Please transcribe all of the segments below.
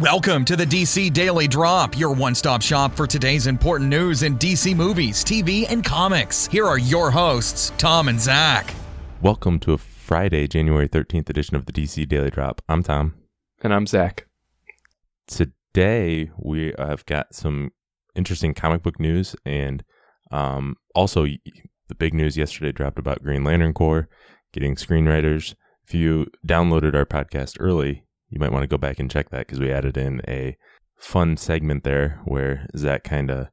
Welcome to the DC Daily Drop, your one stop shop for today's important news in DC movies, TV, and comics. Here are your hosts, Tom and Zach. Welcome to a Friday, January 13th edition of the DC Daily Drop. I'm Tom. And I'm Zach. Today, we have got some interesting comic book news and um, also the big news yesterday dropped about Green Lantern Corps getting screenwriters. If you downloaded our podcast early, you might want to go back and check that because we added in a fun segment there where Zach kind of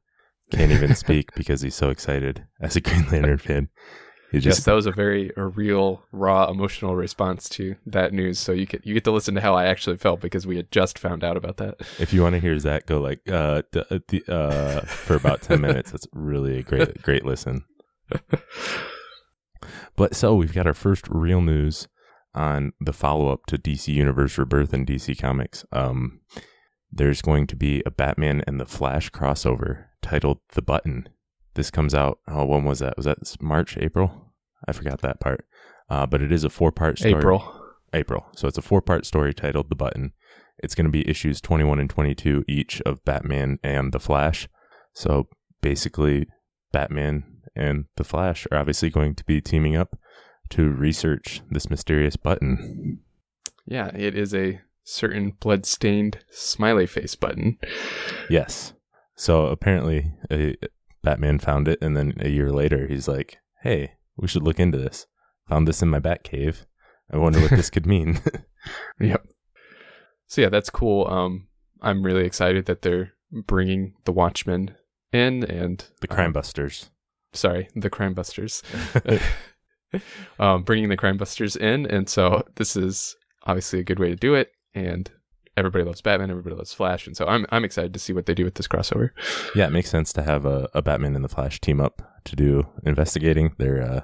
can't even speak because he's so excited as a Green Lantern fan. He just, yes, that was a very a real, raw, emotional response to that news. So you get you get to listen to how I actually felt because we had just found out about that. If you want to hear Zach go like uh, d- uh, d- uh for about ten minutes, that's really a great great listen. but so we've got our first real news on the follow up to DC Universe Rebirth and DC Comics. Um, there's going to be a Batman and the Flash crossover titled The Button. This comes out, oh, when was that? Was that March, April? I forgot that part. Uh, but it is a four part story. April. April. So it's a four part story titled The Button. It's going to be issues 21 and 22 each of Batman and The Flash. So basically, Batman and The Flash are obviously going to be teaming up to research this mysterious button. Yeah, it is a certain blood-stained smiley face button. Yes. So apparently, a, Batman found it, and then a year later, he's like, "Hey, we should look into this. Found this in my Bat cave. I wonder what this could mean." yep. So yeah, that's cool. Um, I'm really excited that they're bringing the Watchmen in and the Crime um, Busters. Sorry, the Crime Busters. um, bringing the crime busters in, and so this is obviously a good way to do it. And everybody loves Batman, everybody loves Flash, and so I'm I'm excited to see what they do with this crossover. Yeah, it makes sense to have a, a Batman and the Flash team up to do investigating. They're uh,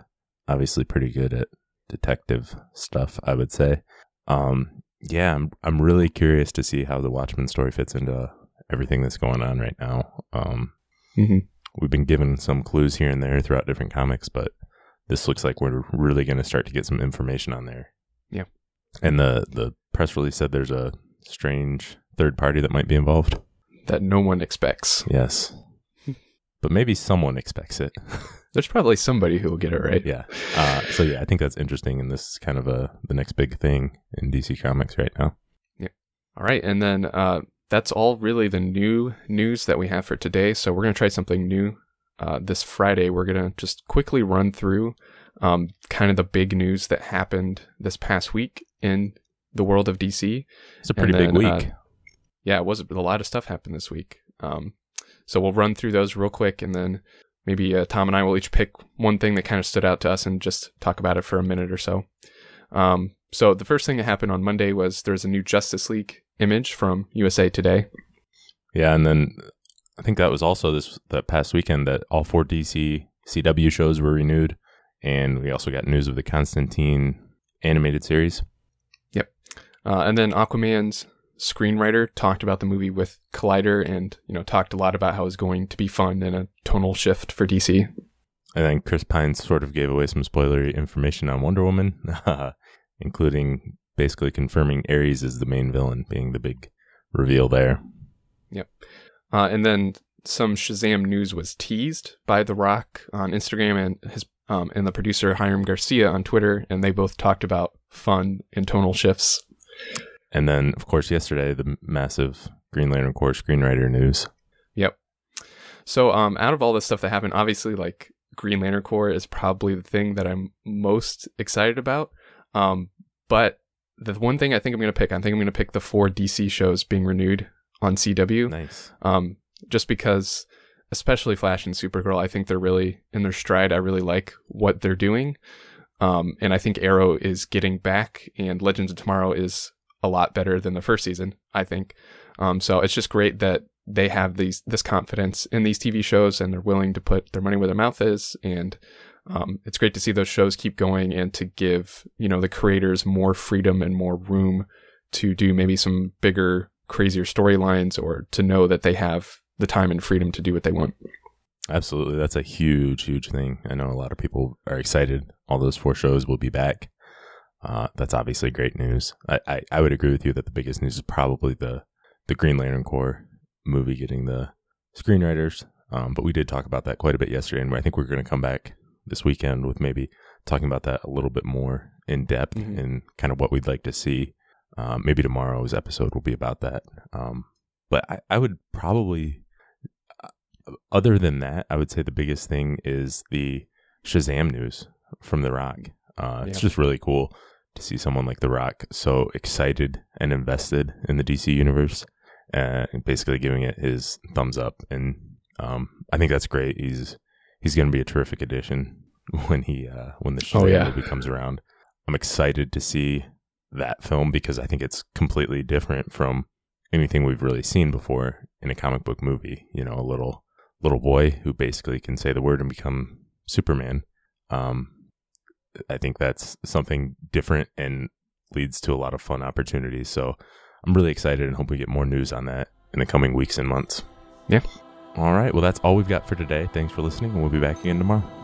obviously pretty good at detective stuff, I would say. Um, yeah, I'm I'm really curious to see how the Watchmen story fits into everything that's going on right now. Um, mm-hmm. We've been given some clues here and there throughout different comics, but this looks like we're really going to start to get some information on there. Yeah. And the the press release said there's a strange third party that might be involved that no one expects. Yes. but maybe someone expects it. There's probably somebody who will get it right. Yeah. Uh, so yeah, I think that's interesting, and this is kind of a the next big thing in DC Comics right now. Yeah. All right, and then uh, that's all really the new news that we have for today. So we're gonna try something new uh, this Friday, we're going to just quickly run through um, kind of the big news that happened this past week in the world of DC. It's a pretty then, big week. Uh, yeah, it was a lot of stuff happened this week. Um, so we'll run through those real quick, and then maybe uh, Tom and I will each pick one thing that kind of stood out to us and just talk about it for a minute or so. Um, so the first thing that happened on Monday was there's a new Justice League image from USA Today. Yeah, and then I think that was also this that past weekend that all four DC CW shows were renewed, and we also got news of the Constantine animated series. Yep, uh, and then Aquaman's screenwriter talked about the movie with Collider, and you know talked a lot about how it's going to be fun and a tonal shift for DC. And then Chris Pine sort of gave away some spoilery information on Wonder Woman, including basically confirming Ares is the main villain, being the big reveal there. Yep. Uh, and then some Shazam news was teased by The Rock on Instagram and his um, and the producer Hiram Garcia on Twitter, and they both talked about fun and tonal shifts. And then, of course, yesterday the massive Green Lantern Corps screenwriter news. Yep. So, um, out of all the stuff that happened, obviously, like Green Lantern Corps is probably the thing that I'm most excited about. Um, but the one thing I think I'm going to pick, I think I'm going to pick the four DC shows being renewed on CW. Nice. Um, just because, especially Flash and Supergirl, I think they're really in their stride. I really like what they're doing. Um, and I think Arrow is getting back, and Legends of Tomorrow is a lot better than the first season. I think. Um, so it's just great that they have these this confidence in these TV shows, and they're willing to put their money where their mouth is. And um, it's great to see those shows keep going and to give you know the creators more freedom and more room to do maybe some bigger crazier storylines or to know that they have the time and freedom to do what they want. Absolutely. That's a huge, huge thing. I know a lot of people are excited. All those four shows will be back. Uh, that's obviously great news. I, I, I, would agree with you that the biggest news is probably the the Green Lantern Corps movie getting the screenwriters. Um, but we did talk about that quite a bit yesterday, and I think we're going to come back this weekend with maybe talking about that a little bit more in depth Mhm. and kind of what we'd like to see. Um, maybe tomorrow's episode will be about that. Um, but I, I would probably, uh, other than that, I would say the biggest thing is the Shazam news from The Rock. Uh, It's just really cool to see someone like The Rock so excited and invested in the DC universe, uh, and basically giving it his thumbs up. And um, I think that's great. He's he's going to be a terrific addition when he uh, when the Shazam Oh, yeah. movie comes around. I'm excited to see that film because I think it's completely different from anything we've really seen before in a comic book movie. You know, a little little boy who basically can say the word and become Superman. Um, I think that's something different and leads to a lot of fun opportunities. So I'm really excited and hope we get more news on that in the coming weeks and months. Yeah. All right. Well, that's all we've got for today. Thanks for listening, and we'll be back again tomorrow.